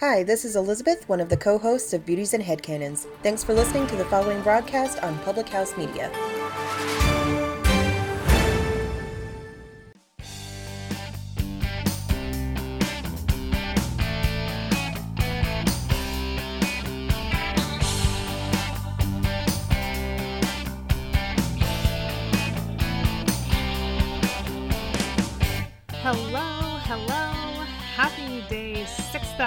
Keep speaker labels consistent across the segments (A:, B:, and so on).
A: Hi, this is Elizabeth, one of the co hosts of Beauties and Headcanons. Thanks for listening to the following broadcast on Public House Media.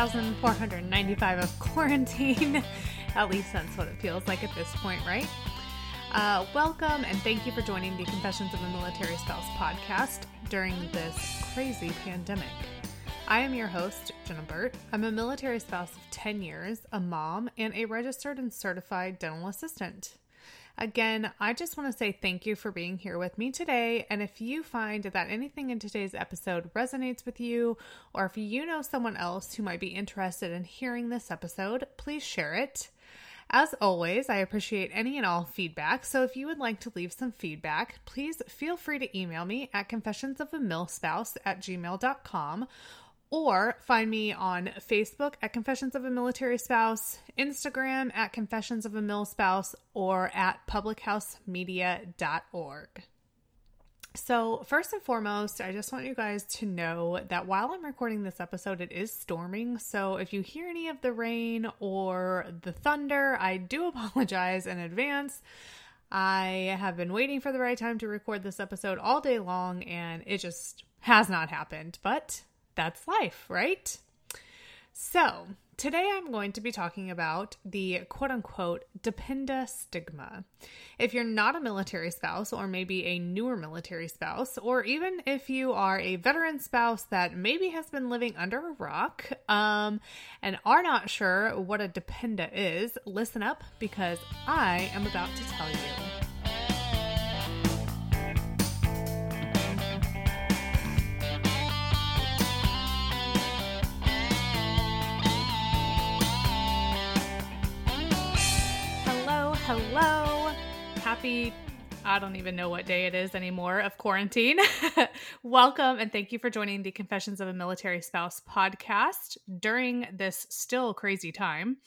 B: 6,495 of quarantine. at least that's what it feels like at this point, right? Uh, welcome and thank you for joining the Confessions of a Military Spouse podcast during this crazy pandemic. I am your host, Jenna Burt. I'm a military spouse of 10 years, a mom, and a registered and certified dental assistant. Again, I just want to say thank you for being here with me today. And if you find that anything in today's episode resonates with you, or if you know someone else who might be interested in hearing this episode, please share it. As always, I appreciate any and all feedback. So if you would like to leave some feedback, please feel free to email me at confessionsofamilspouse at gmail.com or find me on Facebook at Confessions of a Military Spouse, Instagram at Confessions of a Mill Spouse, or at publichousemedia.org. So, first and foremost, I just want you guys to know that while I'm recording this episode, it is storming. So, if you hear any of the rain or the thunder, I do apologize in advance. I have been waiting for the right time to record this episode all day long, and it just has not happened. But that's life, right? So, today I'm going to be talking about the quote unquote dependa stigma. If you're not a military spouse, or maybe a newer military spouse, or even if you are a veteran spouse that maybe has been living under a rock um, and are not sure what a dependa is, listen up because I am about to tell you. Happy, I don't even know what day it is anymore of quarantine. Welcome and thank you for joining the Confessions of a Military Spouse podcast during this still crazy time.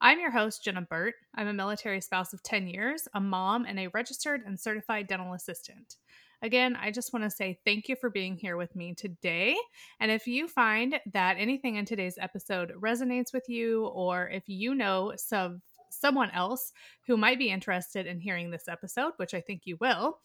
B: I'm your host, Jenna Burt. I'm a military spouse of 10 years, a mom, and a registered and certified dental assistant. Again, I just want to say thank you for being here with me today. And if you find that anything in today's episode resonates with you, or if you know some someone else who might be interested in hearing this episode, which I think you will,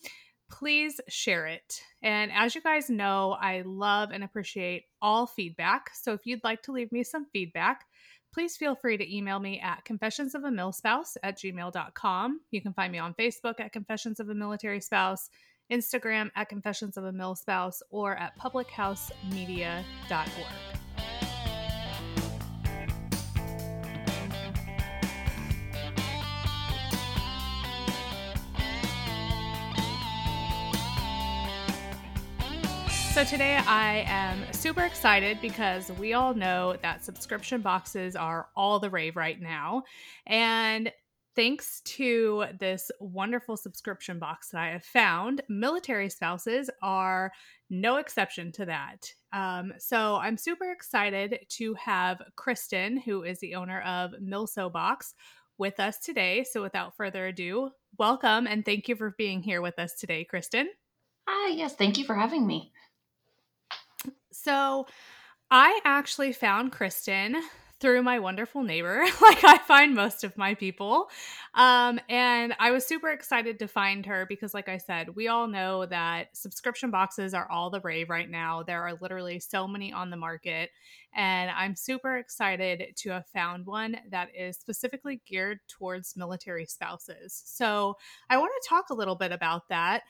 B: please share it. And as you guys know, I love and appreciate all feedback. So if you'd like to leave me some feedback, please feel free to email me at confessionsofamilspouse at gmail.com. You can find me on Facebook at Confessions of a Military Spouse, Instagram at Confessions of a Mil Spouse, or at publichousemedia.org. So, today I am super excited because we all know that subscription boxes are all the rave right now. And thanks to this wonderful subscription box that I have found, military spouses are no exception to that. Um, so, I'm super excited to have Kristen, who is the owner of Milso Box, with us today. So, without further ado, welcome and thank you for being here with us today, Kristen.
C: Hi, yes, thank you for having me.
B: So I actually found Kristen through my wonderful neighbor, like I find most of my people. Um, and I was super excited to find her because, like I said, we all know that subscription boxes are all the rave right now. There are literally so many on the market. And I'm super excited to have found one that is specifically geared towards military spouses. So I want to talk a little bit about that.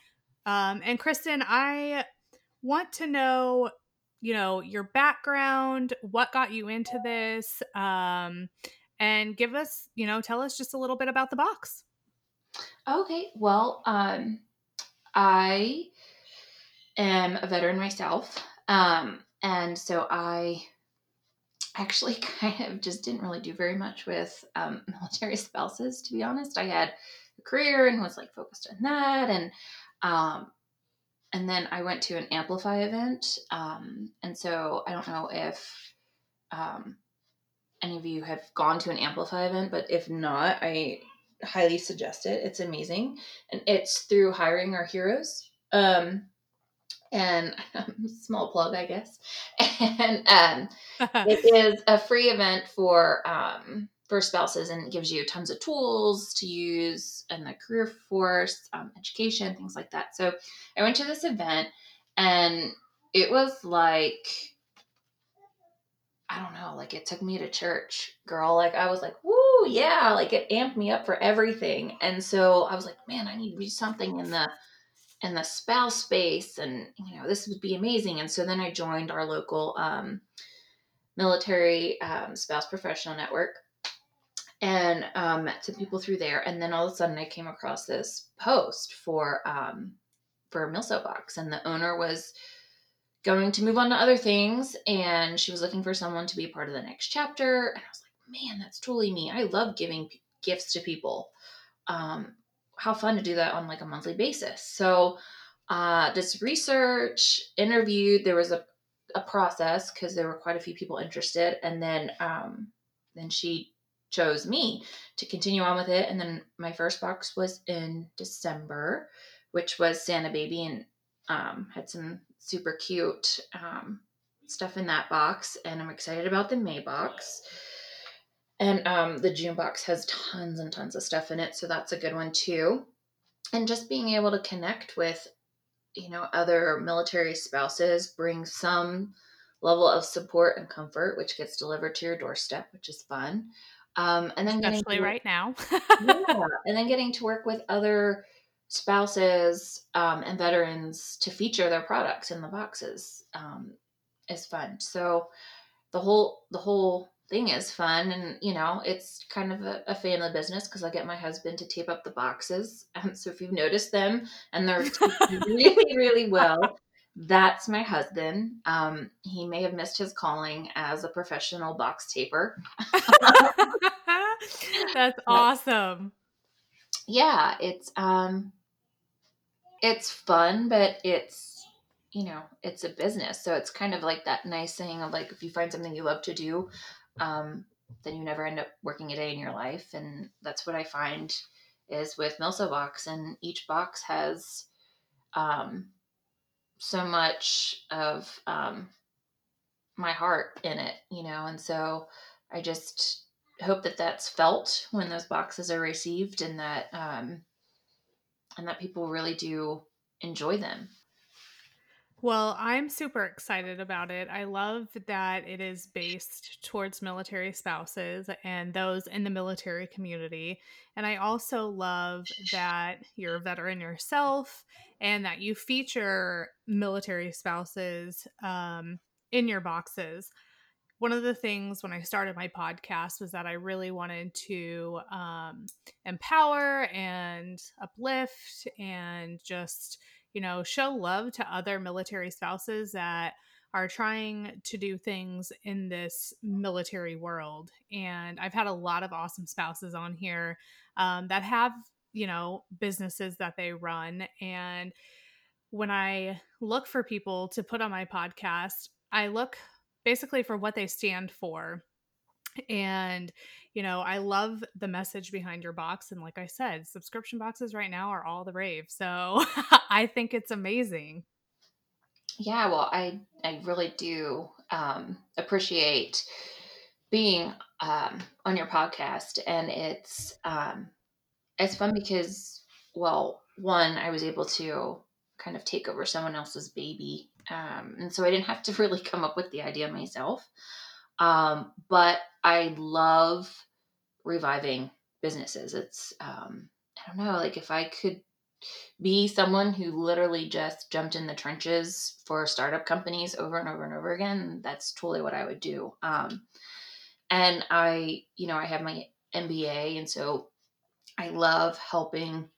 B: Um, and Kristen, I want to know you know, your background, what got you into this, um, and give us, you know, tell us just a little bit about the box.
C: Okay. Well, um, I am a veteran myself. Um, and so I actually kind of just didn't really do very much with um, military spouses, to be honest. I had a career and was like focused on that. And, um, and then I went to an Amplify event. Um, and so I don't know if um, any of you have gone to an Amplify event, but if not, I highly suggest it. It's amazing. And it's through Hiring Our Heroes. Um, and small plug, I guess. And um, it is a free event for um, for spouses and it gives you tons of tools to use in the career force, um, education, things like that. So I went to this event and it was like I don't know, like it took me to church, girl. Like I was like, woo, yeah, like it amped me up for everything. And so I was like, man, I need to do something in the in the spouse space, and you know, this would be amazing. And so then I joined our local um, military um, spouse professional network and um, met some people through there. And then all of a sudden, I came across this post for um, for Milso Box, and the owner was going to move on to other things and she was looking for someone to be part of the next chapter and i was like man that's totally me i love giving p- gifts to people um, how fun to do that on like a monthly basis so uh, research interviewed there was a, a process because there were quite a few people interested and then um, then she chose me to continue on with it and then my first box was in december which was santa baby and um, had some super cute um, stuff in that box, and I'm excited about the May box. And um, the June box has tons and tons of stuff in it, so that's a good one too. And just being able to connect with, you know, other military spouses brings some level of support and comfort, which gets delivered to your doorstep, which is fun.
B: Um, and then especially right now,
C: yeah, and then getting to work with other spouses um, and veterans to feature their products in the boxes um, is fun. So the whole the whole thing is fun, and you know it's kind of a, a family business because I get my husband to tape up the boxes. Um, so if you've noticed them and they're really really well. That's my husband. Um, he may have missed his calling as a professional box taper.
B: That's awesome.
C: Yeah, it's um it's fun, but it's you know it's a business, so it's kind of like that nice thing of like if you find something you love to do, um, then you never end up working a day in your life, and that's what I find is with Milso Box, and each box has um, so much of um, my heart in it, you know, and so I just hope that that's felt when those boxes are received, and that um, and that people really do enjoy them.
B: Well, I'm super excited about it. I love that it is based towards military spouses and those in the military community. And I also love that you're a veteran yourself and that you feature military spouses um, in your boxes one of the things when I started my podcast was that I really wanted to um, empower and uplift and just, you know, show love to other military spouses that are trying to do things in this military world. And I've had a lot of awesome spouses on here um, that have, you know, businesses that they run. And when I look for people to put on my podcast, I look basically for what they stand for. And, you know, I love the message behind your box. And like I said, subscription boxes right now are all the rave. So I think it's amazing.
C: Yeah, well, I I really do um, appreciate being um, on your podcast, and it's um, it's fun because, well, one, I was able to kind of take over someone else's baby um, and so I didn't have to really come up with the idea myself. Um, but I love reviving businesses. It's, um, I don't know, like if I could be someone who literally just jumped in the trenches for startup companies over and over and over again, that's totally what I would do. Um, and I, you know, I have my MBA, and so I love helping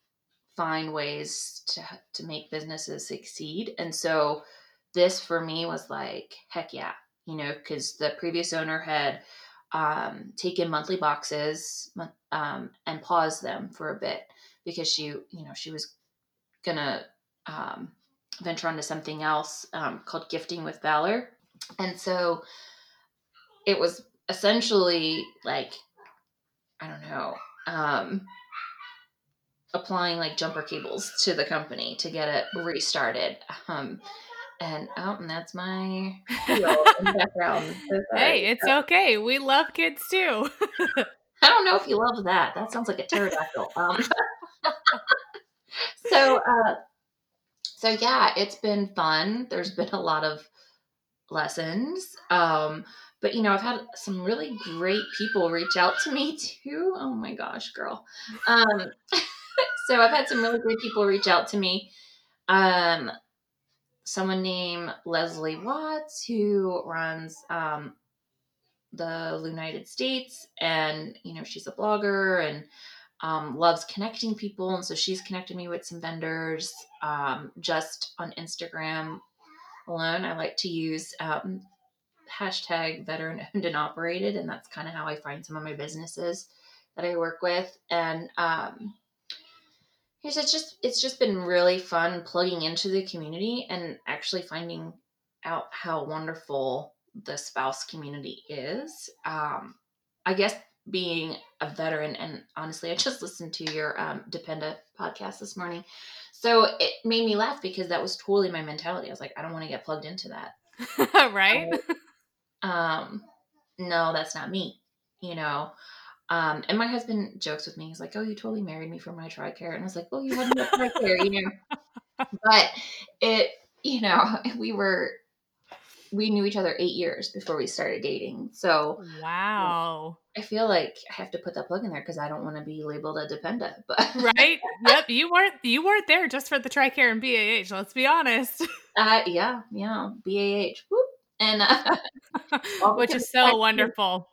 C: find ways to to make businesses succeed. And so this for me was like, heck yeah, you know, because the previous owner had um, taken monthly boxes um, and paused them for a bit because she, you know, she was gonna um, venture onto something else um, called Gifting with Valor, and so it was essentially like I don't know, um, applying like jumper cables to the company to get it restarted. Um, and oh, and that's my
B: background. So hey, it's okay. We love kids too.
C: I don't know if you love that. That sounds like a pterodactyl. Um, so, uh, so yeah, it's been fun. There's been a lot of lessons. Um, but you know, I've had some really great people reach out to me too. Oh my gosh, girl. Um, so I've had some really great people reach out to me. Um, someone named Leslie Watts who runs um, the United States, and you know, she's a blogger and um, loves connecting people, and so she's connected me with some vendors um, just on Instagram alone. I like to use um, hashtag veteran owned and operated, and that's kind of how I find some of my businesses that I work with. And um, it's just it's just been really fun plugging into the community and actually finding out how wonderful the spouse community is. Um, I guess being a veteran, and honestly, I just listened to your um, Dependa podcast this morning. So it made me laugh because that was totally my mentality. I was like, I don't want to get plugged into that.
B: right?
C: um, no, that's not me, you know. Um, and my husband jokes with me. He's like, "Oh, you totally married me for my TRICARE," and I was like, "Well, you had no TRICARE, you know." But it, you know, we were we knew each other eight years before we started dating. So
B: wow,
C: I feel like I have to put that plug in there because I don't want to be labeled a dependent. But
B: right, yep, you weren't you weren't there just for the Tricare and BAH. Let's be honest.
C: Uh, yeah, yeah, BAH, Whoop. and uh,
B: which is so wonderful.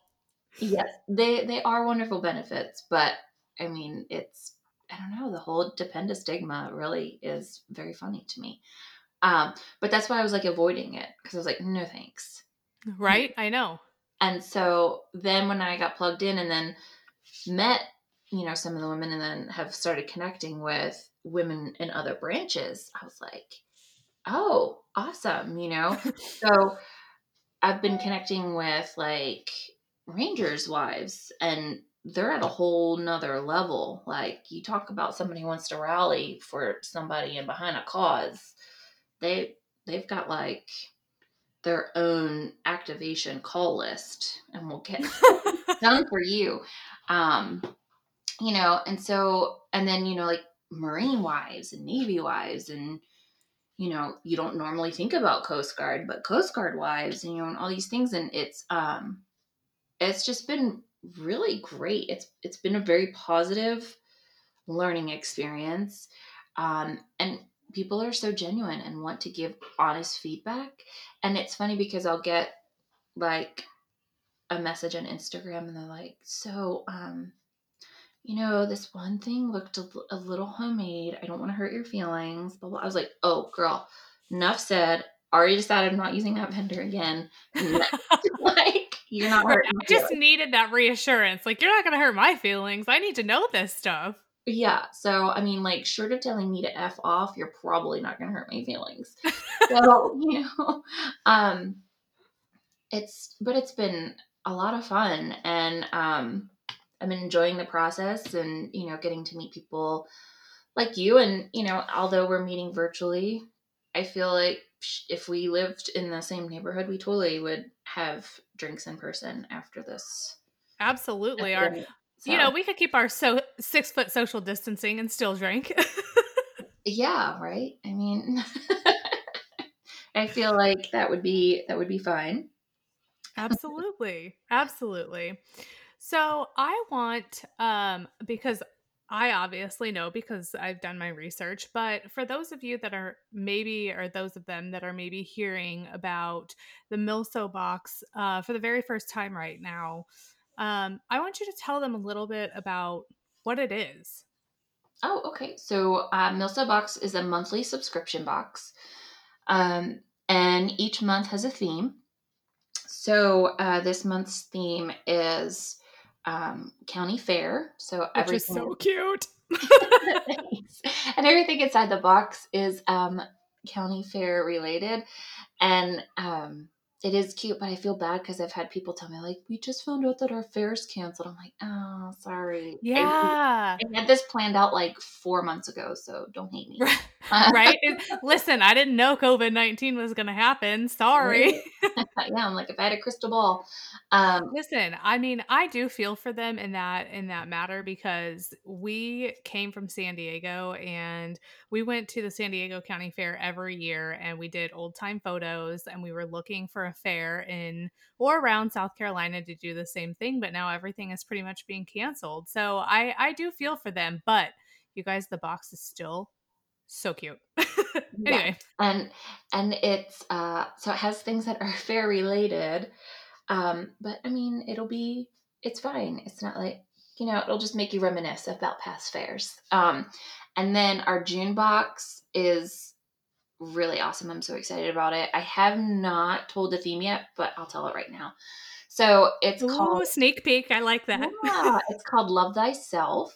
C: Yes, they they are wonderful benefits, but I mean, it's I don't know the whole dependent stigma really is very funny to me. Um, but that's why I was like avoiding it because I was like, no thanks.
B: Right, I know.
C: And so then when I got plugged in and then met, you know, some of the women and then have started connecting with women in other branches, I was like, oh, awesome, you know? so I've been connecting with like rangers' wives and they're at a whole nother level. Like you talk about somebody who wants to rally for somebody and behind a cause they they've got like their own activation call list and we'll get done for you um you know and so and then you know like marine wives and navy wives and you know you don't normally think about coast guard but coast guard wives and you know and all these things and it's um it's just been really great it's it's been a very positive learning experience um and people are so genuine and want to give honest feedback. And it's funny because I'll get like a message on Instagram and they're like, so, um, you know, this one thing looked a, a little homemade. I don't want to hurt your feelings. But I was like, oh, girl, enough said. Already decided I'm not using that vendor again. like, you're not hurting.
B: I just needed that reassurance. Like, you're not going to hurt my feelings. I need to know this stuff.
C: Yeah. So, I mean, like, short of telling me to F off, you're probably not going to hurt my feelings. so, you know, um, it's, but it's been a lot of fun and, um, I'm enjoying the process and, you know, getting to meet people like you. And, you know, although we're meeting virtually, I feel like if we lived in the same neighborhood, we totally would have drinks in person after this.
B: Absolutely. Our so. You know, we could keep our so six foot social distancing and still drink.
C: yeah, right. I mean, I feel like that would be that would be fine.
B: Absolutely, absolutely. So I want um because I obviously know because I've done my research, but for those of you that are maybe, or those of them that are maybe hearing about the Milso box uh, for the very first time right now, um, I want you to tell them a little bit about what it is.
C: Oh, okay. So uh, Milso box is a monthly subscription box, um, and each month has a theme. So uh, this month's theme is um, county fair. So
B: Which is so cute.
C: and everything inside the box is um, county fair related, and um, it is cute. But I feel bad because I've had people tell me like, "We just found out that our fair's canceled." I'm like, "Oh, sorry."
B: Yeah,
C: I, I had this planned out like four months ago, so don't hate me.
B: right? Listen, I didn't know COVID nineteen was going to happen. Sorry.
C: yeah, I'm like if I had a crystal ball. Um,
B: Listen, I mean, I do feel for them in that in that matter because we came from San Diego and we went to the San Diego County Fair every year and we did old time photos and we were looking for a fair in or around South Carolina to do the same thing, but now everything is pretty much being canceled. So I I do feel for them, but you guys, the box is still so cute. anyway,
C: yeah. and and it's uh so it has things that are fair related um, but I mean, it'll be, it's fine. It's not like, you know, it'll just make you reminisce about past fairs. Um, and then our June box is really awesome. I'm so excited about it. I have not told the theme yet, but I'll tell it right now. So it's
B: Ooh,
C: called
B: sneak peek. I like that.
C: Yeah, it's called Love Thyself,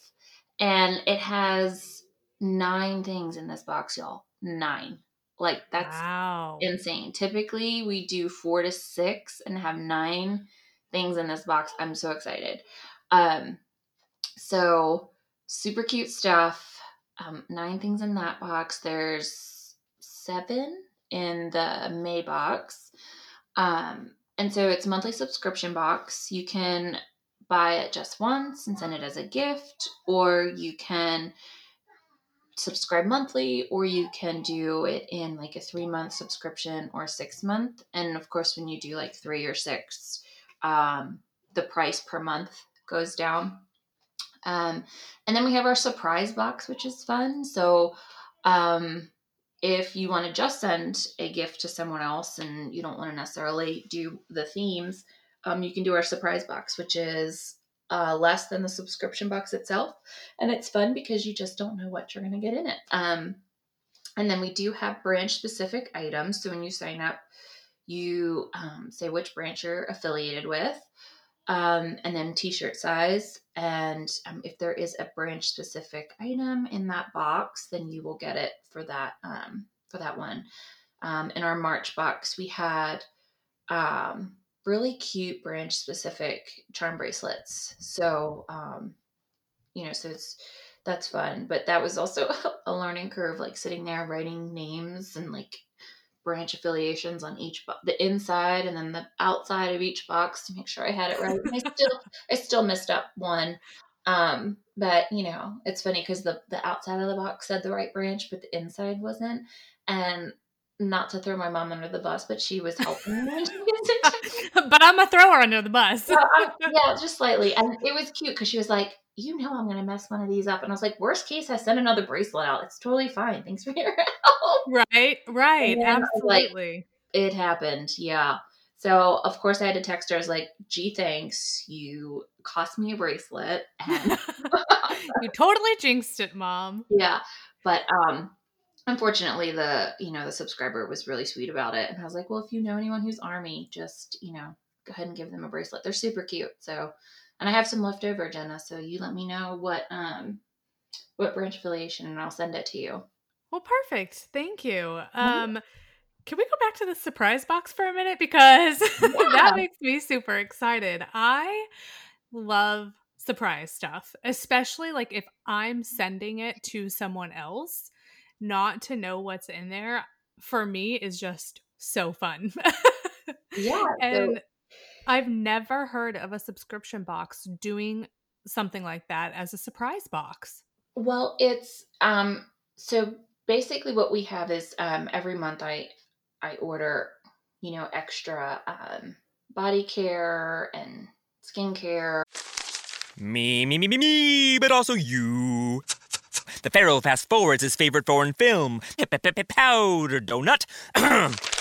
C: and it has nine things in this box, y'all. Nine. Like that's wow. insane. Typically, we do four to six and have nine things in this box. I'm so excited. Um, so super cute stuff. Um, nine things in that box. There's seven in the May box. Um, and so it's monthly subscription box. You can buy it just once and send it as a gift, or you can subscribe monthly or you can do it in like a three month subscription or six month and of course when you do like three or six um, the price per month goes down um, and then we have our surprise box which is fun so um, if you want to just send a gift to someone else and you don't want to necessarily do the themes um, you can do our surprise box which is uh, less than the subscription box itself. And it's fun because you just don't know what you're going to get in it. Um, and then we do have branch specific items. So when you sign up, you um, say which branch you're affiliated with, um, and then t shirt size. And um, if there is a branch specific item in that box, then you will get it for that um, for that one. Um, in our March box, we had um, really cute branch specific charm bracelets. So, um, you know, so it's that's fun. But that was also a learning curve, like sitting there writing names and like branch affiliations on each bo- the inside and then the outside of each box to make sure I had it right. I still I still missed up one. Um, but you know, it's funny because the the outside of the box said the right branch, but the inside wasn't. And not to throw my mom under the bus, but she was helping me.
B: but I'm gonna throw her under the bus.
C: yeah, just slightly. And it was cute because she was like, "You know, I'm gonna mess one of these up," and I was like, "Worst case, I send another bracelet out. It's totally fine. Thanks for your help."
B: Right, right, absolutely.
C: Like, it happened. Yeah. So of course I had to text her. I was like, "Gee, thanks. You cost me a bracelet." And
B: you totally jinxed it, mom.
C: Yeah, but um, unfortunately the you know the subscriber was really sweet about it and i was like well if you know anyone who's army just you know go ahead and give them a bracelet they're super cute so and i have some left over jenna so you let me know what um what branch affiliation and i'll send it to you
B: well perfect thank you um can we go back to the surprise box for a minute because yeah. that makes me super excited i love surprise stuff especially like if i'm sending it to someone else not to know what's in there for me is just so fun.
C: yeah.
B: and I've never heard of a subscription box doing something like that as a surprise box.
C: Well, it's um so basically what we have is um every month I I order, you know, extra um body care and skincare
D: Me, me, me, me, me, but also you. The Pharaoh fast forwards his favorite foreign film, Powder Donut.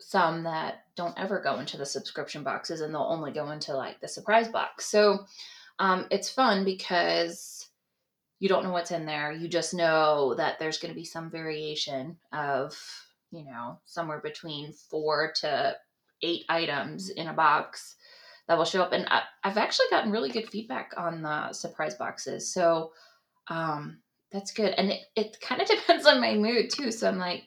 C: some that don't ever go into the subscription boxes, and they'll only go into like the surprise box. So um, it's fun because you don't know what's in there. You just know that there's going to be some variation of you know somewhere between four to eight items in a box that will show up, and I, I've actually gotten really good feedback on the surprise boxes. So um, that's good. And it, it kind of depends on my mood too. So I'm like,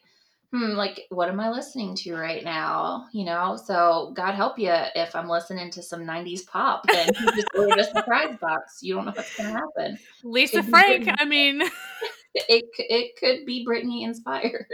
C: hmm, like, what am I listening to right now? You know, so God help you if I'm listening to some 90s pop, then you just ordered a surprise box. You don't know what's going to happen.
B: Lisa
C: It'd
B: Frank. I mean,
C: It, it could be Britney inspired.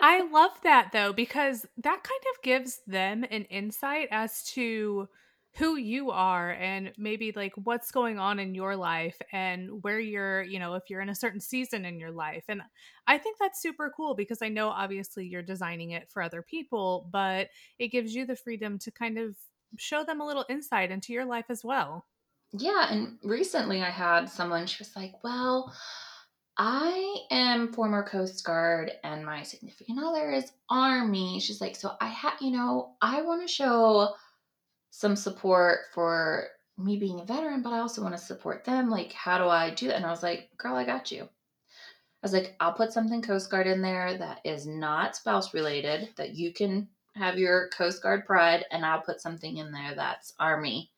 B: I love that though because that kind of gives them an insight as to who you are and maybe like what's going on in your life and where you're, you know, if you're in a certain season in your life. And I think that's super cool because I know obviously you're designing it for other people, but it gives you the freedom to kind of show them a little insight into your life as well.
C: Yeah, and recently I had someone, she was like, Well, I am former Coast Guard and my significant other is Army. She's like, So I have, you know, I want to show some support for me being a veteran, but I also want to support them. Like, how do I do that? And I was like, Girl, I got you. I was like, I'll put something Coast Guard in there that is not spouse related, that you can have your Coast Guard pride, and I'll put something in there that's Army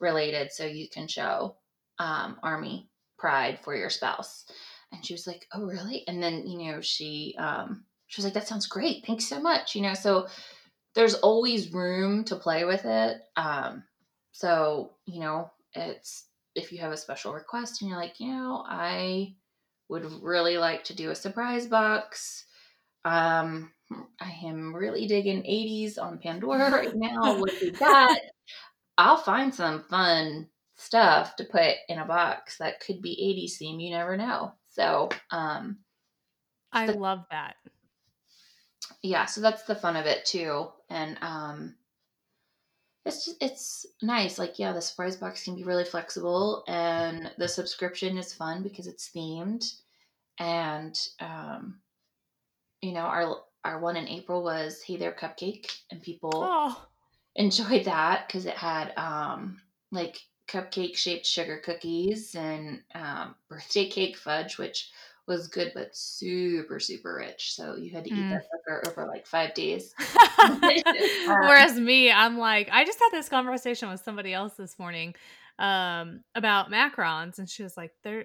C: related so you can show um, army pride for your spouse and she was like oh really and then you know she um, she was like that sounds great thanks so much you know so there's always room to play with it um, so you know it's if you have a special request and you're like you know i would really like to do a surprise box um i am really digging 80s on pandora right now what you got I'll find some fun stuff to put in a box that could be 80s theme. You never know. So, um,
B: I
C: The-
B: love that.
C: Yeah, so that's the fun of it too. And, um, it's just, it's nice. Like, yeah, the surprise box can be really flexible and the subscription is fun because it's themed. And, um, you know, our, our one in April was Hey There Cupcake and people
B: Oh,
C: enjoyed that because it had um like cupcake shaped sugar cookies and um, birthday cake fudge which was good but super super rich so you had to eat
B: Mm.
C: that sucker over like five days
B: Whereas me, I'm like, I just had this conversation with somebody else this morning um, about macarons, and she was like, they're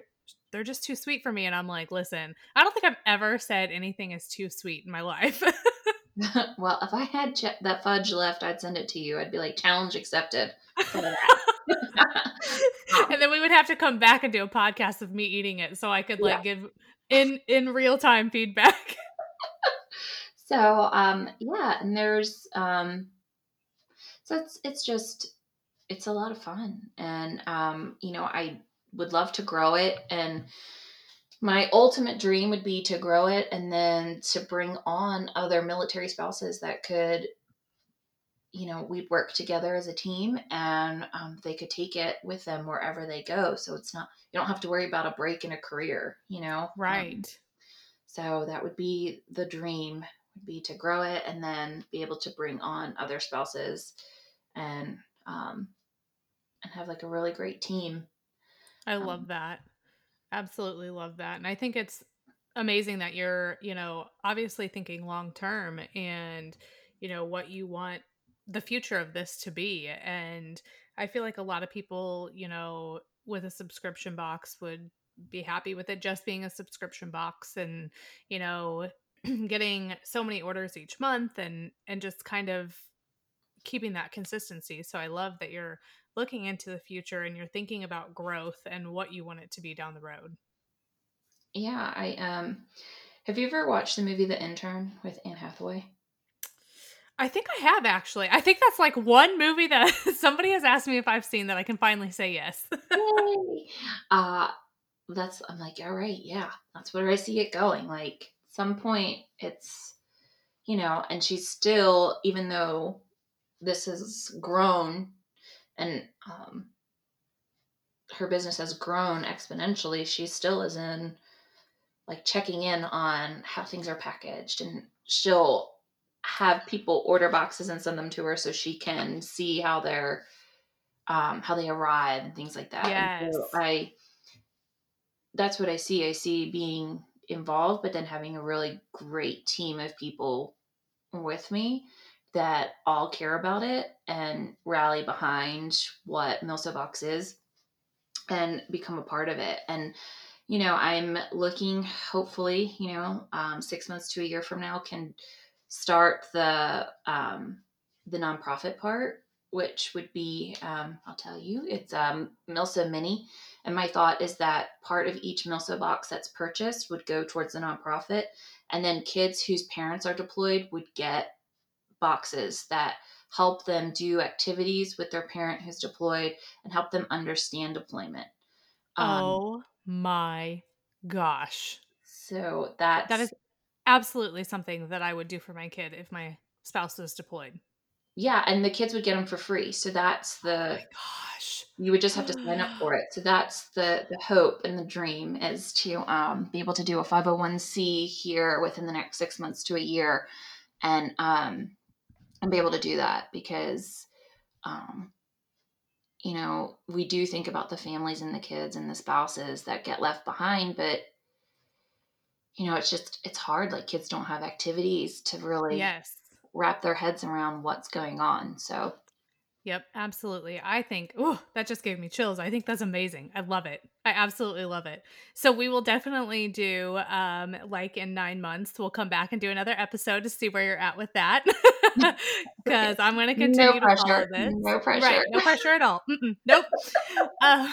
B: they're just too sweet for me, and I'm like, listen, I don't think I've ever said anything is too sweet in my life.
C: well if i had ch- that fudge left i'd send it to you i'd be like challenge accepted that.
B: and then we would have to come back and do a podcast of me eating it, so I could like give in in real time feedback.
C: so um yeah and there's um so it's it's just it's a lot of fun. And um you know i would love to grow it. And my ultimate dream would be to grow it and then to bring on other military spouses that could you know we'd work together as a team and um, they could take it with them wherever they go so it's not you don't have to worry about a break in a career you know Um,
B: Right.
C: so that would be the dream would be to grow it and then be able to bring on other spouses and um and have like a really great team.
B: I
C: Um,
B: love that. Absolutely love that. And I think it's amazing that you're, you know, obviously thinking long term and, you know, what you want the future of this to be. And I feel like a lot of people, you know, with a subscription box would be happy with it just being a subscription box and, you know, getting so many orders each month and and just kind of keeping that consistency. So I love that you're looking into the future and you're thinking about growth and what you want it to be down the road.
C: Yeah, I um have you ever watched the movie The Intern with Anne Hathaway?
B: I think I have actually. I think that's like one movie that somebody has asked me if I've seen that I can finally say yes.
C: Yay! Uh that's I'm like, all right, yeah, that's where I see it going. Like some point it's you know, and she's still, even though this has grown and um her business has grown exponentially, she still is in like checking in on how things are packaged and she'll have people order boxes and send them to her so she can see how they're um how they arrive and things like that. And so I that's what I see. I see being involved, but then having a really great team of people with me that all care about it and rally behind what Milso Box is and become a part of it. And you know, I'm looking hopefully, you know, um, six months to a year from now can start the um, the nonprofit part, which would be um, I'll tell you, it's um, Milso Mini. And my thought is that part of each Milso box that's purchased would go towards the nonprofit, and then kids whose parents are deployed would get boxes that help them do activities with their parent who's deployed and help them understand deployment. Um,
B: oh my gosh.
C: so that's
B: That is absolutely something that I would do for my kid if my spouse was deployed.
C: yeah, and the kids would get them for free. So that's
B: Oh
C: the
B: my gosh.
C: you would just have to sign up for it. So that's the the hope and the dream is to um, be able to do a 501c here within the next six months to a year, and um, and be able to do that because um, you know we do think about the families and the kids and the spouses that get left behind, but you know it's just it's hard. Like kids don't have activities to really
B: Yes.
C: wrap their heads around what's going on. So
B: Yep, absolutely. I think, oh, that just gave me chills. I think that's amazing. I love it. I absolutely love it. So we will definitely do, um, like in nine months, we'll come back and do another episode to see where you're at with that. Because I'm going to continue
C: no
B: to follow this.
C: no pressure.
B: Right, no pressure at all. Mm-mm, nope. Uh,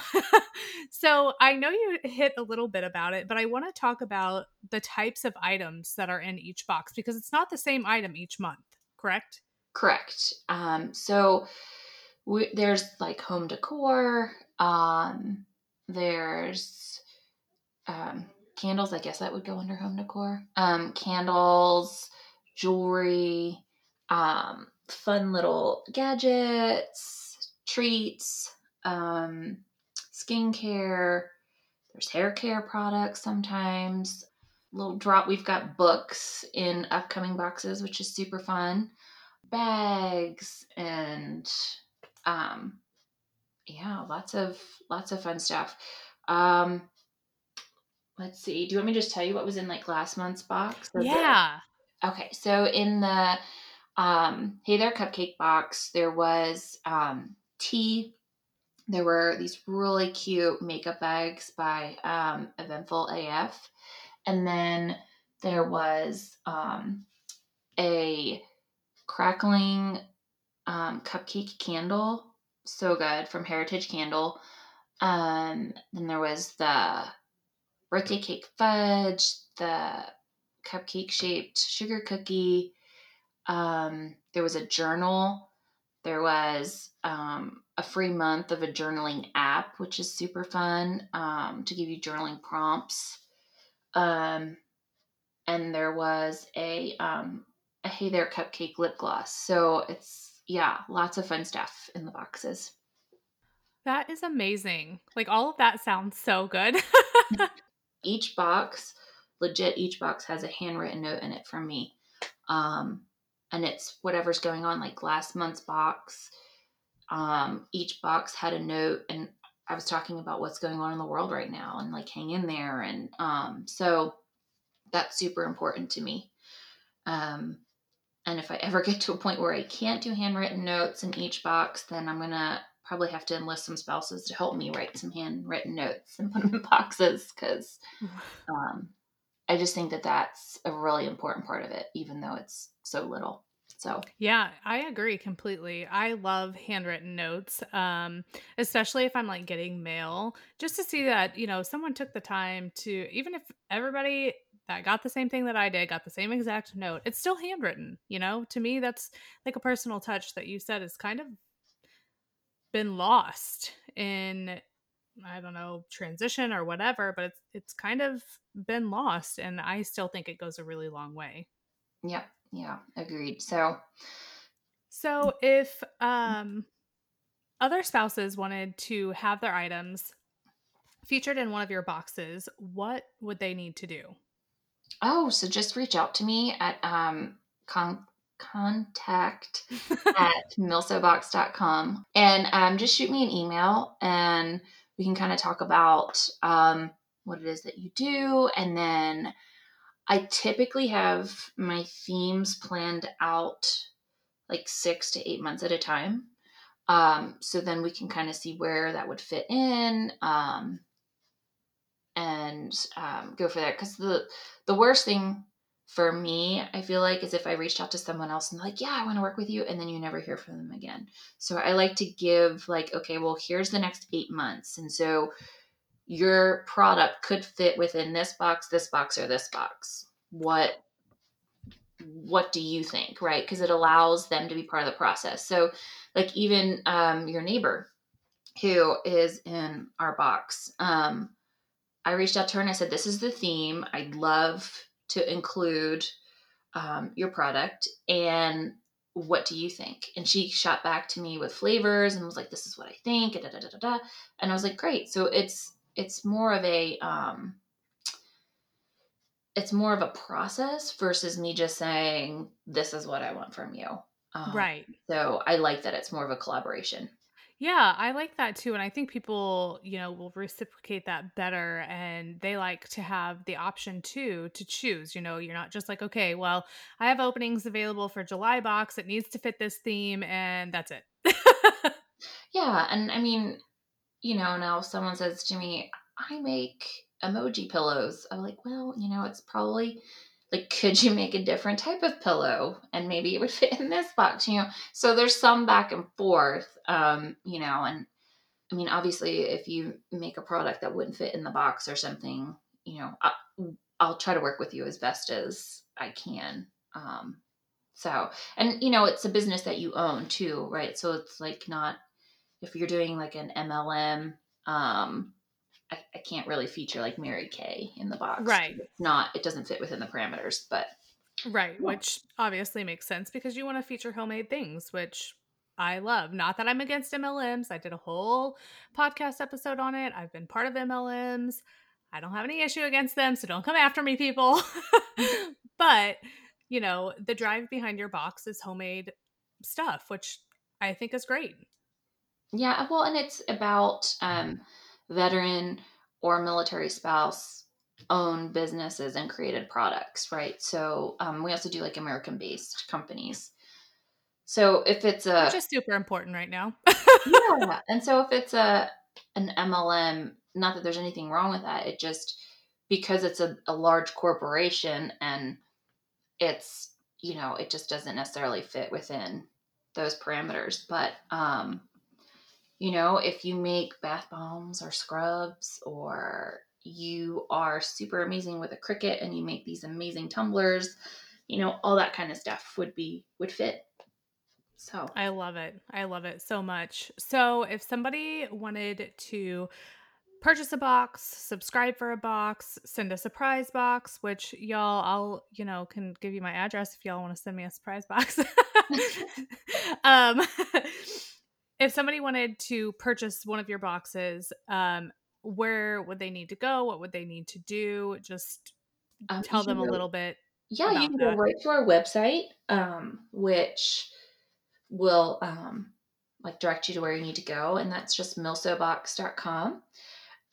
B: so I know you hit a little bit about it, but I want to talk about the types of items that are in each box because it's not the same item each month, correct?
C: Correct. Um, so we, there's like home decor. Um, there's um, candles. I guess that would go under home decor. Um, candles, jewelry, um, fun little gadgets, treats, um, skincare. There's hair care products sometimes. Little drop. We've got books in upcoming boxes, which is super fun bags and um yeah lots of lots of fun stuff. Um let's see do you want me to just tell you what was in like last month's box
B: Yeah.
C: okay so in the um hey there cupcake box there was um tea. There were these really cute makeup bags by um eventful af and then there was um a crackling um, cupcake candle, so good from Heritage Candle. Um, then there was the birthday cake fudge, the cupcake shaped sugar cookie. Um, there was a journal. There was um, a free month of a journaling app, which is super fun um, to give you journaling prompts. Um, and there was a um, Hey There Cupcake lip gloss. So it's yeah, lots of fun stuff in the boxes.
B: That is amazing. Like all of that sounds so good.
C: Each box, legit, each box has a handwritten note in it from me. Um, and it's whatever's going on. Like last month's box, um, each box had a note, and I was talking about what's going on in the world right now, and like hang in there. And um, so that's super important to me. Um, and if I ever get to a point where I can't do handwritten notes in each box, then I'm gonna probably have to enlist some spouses to help me write some handwritten notes and put them in boxes because um, I just think that that's a really important part of it, even though it's so little. So
B: Yeah, I agree completely. I love handwritten notes, um, especially if I'm like getting mail, just to see that, you know, someone took the time to, even if everybody that got the same thing that I did got the same exact note, it's still handwritten, you know? To me, that's like a personal touch that you said is kind of been lost in I don't know, transition or whatever, but it's it's kind of been lost and I still think it goes a really long way.
C: yeah, yeah, agreed. So
B: So if um other spouses wanted to have their items featured in one of your boxes, what would they need to do?
C: Oh, so just reach out to me at um con- contact at milsobox.com and um, just shoot me an email and we can kind of talk about um, what it is that you do. And then i typically have my themes planned out like six to eight months at a time. Um, so then we can kind of see where that would fit in um, and um, go for that because the the worst thing for me, I feel like, is if I reached out to someone else and like, yeah, I want to work with you, and then you never hear from them again. So I like to give like, okay, well, here's the next eight months, and so your product could fit within this box, this box, or this box. What what do you think, right? Because it allows them to be part of the process. So, like even um, your neighbor who is in our box, um, I reached out to her and I said, "This is the theme. I'd love." to include um, your product. And what do you think? And she shot back to me with flavors and was like this is what i think da, da, da, and i was like great. So it's it's more of a um, it's more of a process versus me just saying this is what i want from you. Um,
B: right.
C: so i like that it's more of a collaboration
B: Yeah, I like that too. And I think people, you know, will reciprocate that better and they like to have the option too to choose. You know, you're not just like, okay, well, I have openings available for July box. It needs to fit this theme and that's it.
C: yeah and i mean you know now if someone says to me i make emoji pillows i'm like well you know it's probably like could you make a different type of pillow? And maybe it would fit in this box you know? So there's some back and forth um you know and i mean obviously if you make a product that wouldn't fit in the box or something you know I, i'll try to work with you as best as i can um so and you know it's a business that you own too right? So it's like not if you're doing like an mlm um I, I can't really feature like Mary Kay in the box.
B: Right.
C: It's not, it doesn't fit within the parameters, but
B: right.
C: Yeah.
B: Which obviously makes sense because you want to feature homemade things, which I love. Not that I'm against MLMs. I did a whole podcast episode on it. I've been part of MLMs. I don't have any issue against them, so don't come after me, people. but, you know, the drive behind your box is homemade stuff, which I think is great.
C: yeah, well, and it's about um, veteran or military spouse owned businesses and created products, right? So um, we also do like American based companies. So if it's a
B: Which is super important right now.
C: yeah, and so if it's a an MLM, not that there's anything wrong with that, it just because it's a, a large corporation and it's you know it just doesn't necessarily fit within those parameters. But um, you know, if you make bath bombs or scrubs or you are super amazing with a Cricut and you make these amazing tumblers, you know, all that kind of stuff would be would fit. So
B: I love it. I love it so much. So, if somebody wanted to purchase a box, subscribe for a box, send a surprise box, which y'all, I'll, you know, can give you my address if y'all want to send me a surprise box. um, if somebody wanted to purchase one of your boxes, um, where would they need to go? What would they need to do? Just
C: Um,
B: tell them a little bit.
C: yeah, you can go right to our website, um, which will um, like direct you to where you need to go, and that's just milsobox.com.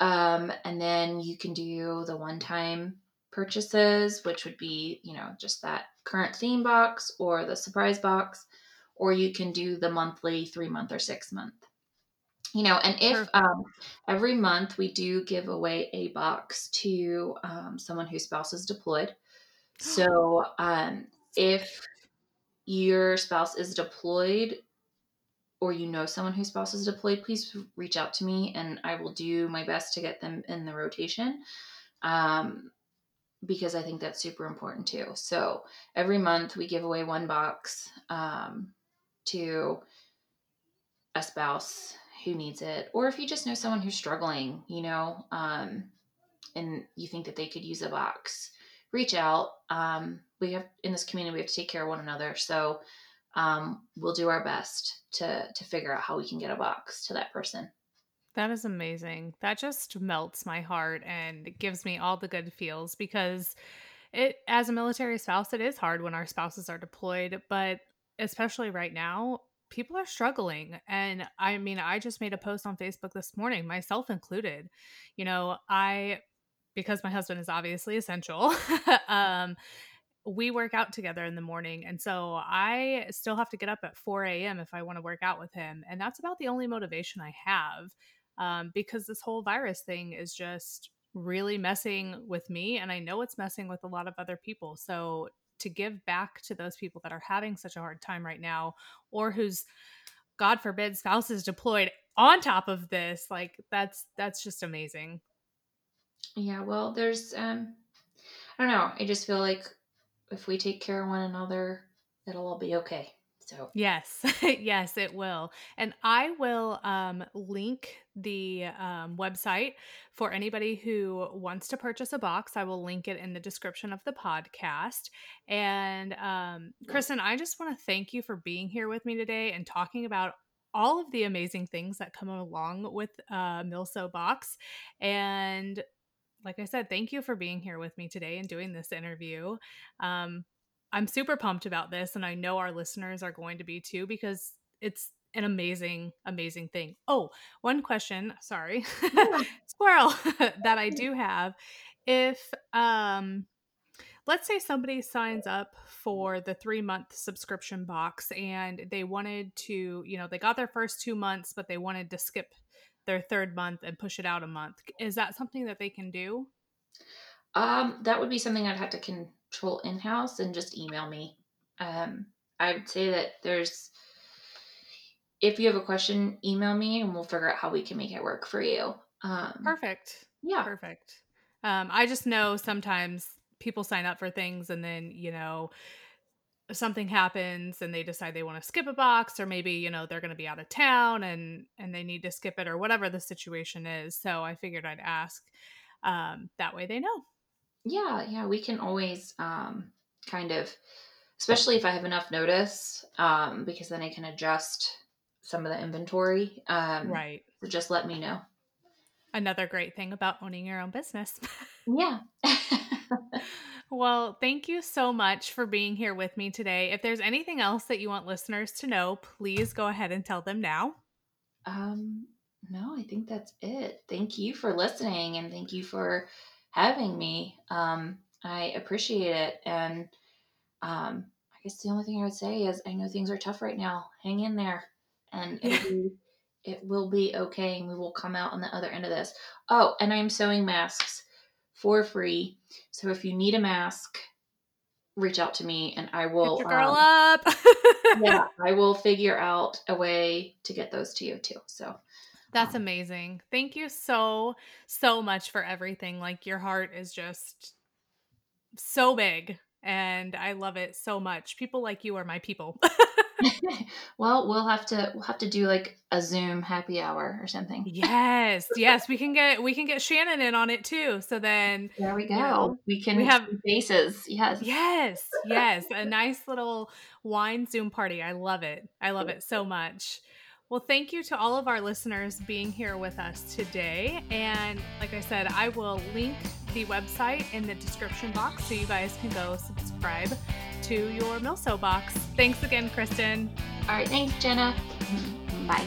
C: Um, and then you can do the one-time purchases, which would be you know just that current theme box or the surprise box, or you can do the monthly, three month, or six month. You know, and if um, every month we do give away a box to um, someone whose spouse is deployed. So um, if your spouse is deployed or you know someone whose spouse is deployed, please reach out to me and I will do my best to get them in the rotation. Um, because I think that's super important too. So every month we give away one box um, to a spouse who needs it, or if you just know someone who's struggling, you know, um, and you think that they could use a box, reach out. Um, we have in this community we have to take care of one another, so um, we'll do our best to to figure out how we can get a box to that person.
B: That is amazing. That just melts my heart and gives me all the good feels because it as a military spouse it is hard when our spouses are deployed, but especially right now, people are struggling and I mean, I just made a post on Facebook this morning, myself included. You know, I because my husband is obviously essential. um we work out together in the morning. And so I still have to get up at 4 a.m. if I want to work out with him. And that's about the only motivation I have um, because this whole virus thing is just really messing with me. And I know it's messing with a lot of other people. So to give back to those people that are having such a hard time right now, or whose, God forbid, spouse is deployed on top of this, like that's that's just amazing.
C: Yeah, well, there's um I don't know. I just feel like if we take care of one another, it'll all be okay. So
B: yes, yes, it will. And I will um, link the um, website for anybody who wants to purchase a box. I will link it in the description of the podcast. And um, Kristen, I just want to thank you for being here with me today and talking about all of the amazing things that come along with uh, Milso Box. And like I said, thank you for being here with me today and doing this interview. Um, I'm super pumped about this, and I know our listeners are going to be too because it's an amazing, amazing thing. Oh, one question, sorry, squirrel that I do have. If um let's say somebody signs up for the three month subscription box and they wanted to, you know, they got their first two months, but they wanted to skip their third month and push it out a month. Is that something that they can do?
C: Um, that would be something I'd have to control in house and just email me. Um, I would say that there's, if you have a question, email me and we'll figure out how we can make it work for you. Um,
B: Perfect.
C: Yeah.
B: Perfect. Um, I just know sometimes people sign up for things and then, you know, something happens and they decide they want to skip a box or maybe you know they're going to be out of town and and they need to skip it or whatever the situation is so i figured i'd ask um, that way they know
C: yeah yeah we can always um, kind of especially if i have enough notice um, because then i can adjust some of the inventory um,
B: right
C: so just let me know
B: another great thing about owning your own business
C: yeah
B: Well, thank you so much for being here with me today. If there's anything else that you want listeners to know, please go ahead and tell them now.
C: Um, no, I think that's it. Thank you for listening and thank you for having me. Um, I appreciate it. And um, I guess the only thing I would say is I know things are tough right now. Hang in there and it'll be, it will be okay and we will come out on the other end of this. Oh, and I'm sewing masks for free. So if you need a mask, reach out to me and I will
B: Get your girl
C: um,
B: up.
C: yeah, I will figure out a way to get those to you too. So
B: That's amazing. Thank you so so much for everything. Like your heart is just so big and I love it so much. People like you are my people.
C: well, we'll have to we'll have to do like a Zoom happy hour or something.
B: yes, yes, we can get we can get Shannon in on it too. So then
C: There we go.
B: you know,
C: we can
B: we have-
C: faces. Yes.
B: Yes, yes, a nice little wine Zoom party. I love it. I love it so much. Well, thank you to all of our listeners being here with us today. And like I said, I will link the website in the description box so you guys can go subscribe to your Milso box. Thanks again, Kristen.
C: All right. Thanks, Jenna. Bye.